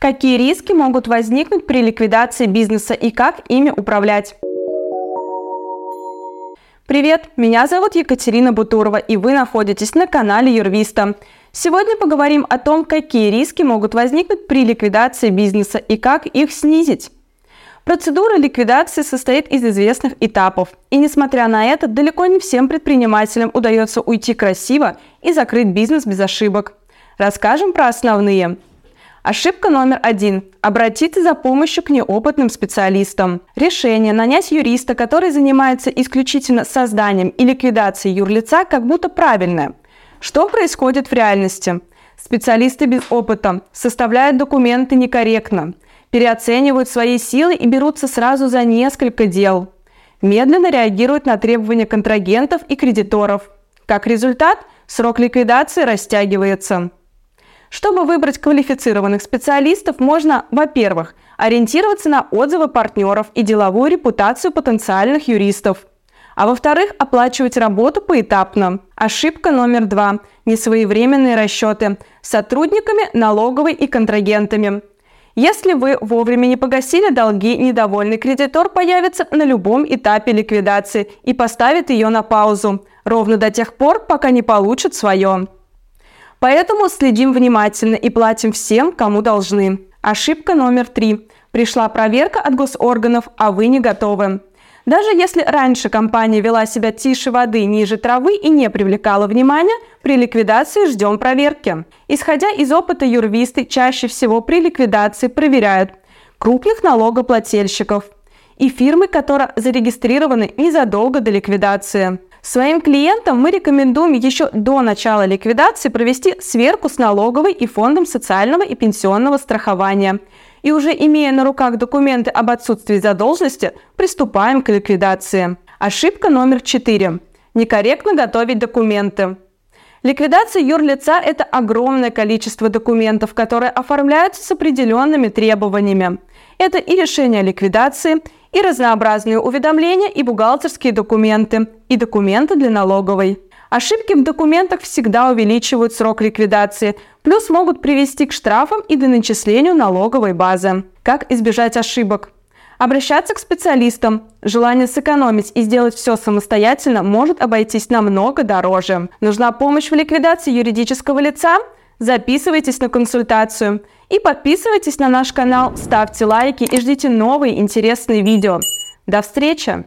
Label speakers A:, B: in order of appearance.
A: Какие риски могут возникнуть при ликвидации бизнеса и как ими управлять? Привет, меня зовут Екатерина Бутурова, и вы находитесь на канале Юрвиста. Сегодня поговорим о том, какие риски могут возникнуть при ликвидации бизнеса и как их снизить. Процедура ликвидации состоит из известных этапов, и несмотря на это, далеко не всем предпринимателям удается уйти красиво и закрыть бизнес без ошибок. Расскажем про основные. Ошибка номер один. Обратиться за помощью к неопытным специалистам. Решение нанять юриста, который занимается исключительно созданием и ликвидацией юрлица, как будто правильное. Что происходит в реальности? Специалисты без опыта составляют документы некорректно, переоценивают свои силы и берутся сразу за несколько дел. Медленно реагируют на требования контрагентов и кредиторов. Как результат, срок ликвидации растягивается. Чтобы выбрать квалифицированных специалистов, можно, во-первых, ориентироваться на отзывы партнеров и деловую репутацию потенциальных юристов. А во-вторых, оплачивать работу поэтапно. Ошибка номер два – несвоевременные расчеты с сотрудниками, налоговой и контрагентами. Если вы вовремя не погасили долги, недовольный кредитор появится на любом этапе ликвидации и поставит ее на паузу, ровно до тех пор, пока не получит свое. Поэтому следим внимательно и платим всем, кому должны. Ошибка номер три. Пришла проверка от госорганов, а вы не готовы. Даже если раньше компания вела себя тише воды, ниже травы и не привлекала внимания, при ликвидации ждем проверки. Исходя из опыта юрвисты чаще всего при ликвидации проверяют крупных налогоплательщиков и фирмы, которые зарегистрированы незадолго до ликвидации. Своим клиентам мы рекомендуем еще до начала ликвидации провести сверку с налоговой и фондом социального и пенсионного страхования. И уже имея на руках документы об отсутствии задолженности, приступаем к ликвидации. Ошибка номер четыре. Некорректно готовить документы. Ликвидация юрлица – это огромное количество документов, которые оформляются с определенными требованиями. Это и решение о ликвидации, и разнообразные уведомления, и бухгалтерские документы, и документы для налоговой. Ошибки в документах всегда увеличивают срок ликвидации, плюс могут привести к штрафам и доначислению налоговой базы. Как избежать ошибок? Обращаться к специалистам. Желание сэкономить и сделать все самостоятельно может обойтись намного дороже. Нужна помощь в ликвидации юридического лица? Записывайтесь на консультацию. И подписывайтесь на наш канал, ставьте лайки и ждите новые интересные видео. До встречи!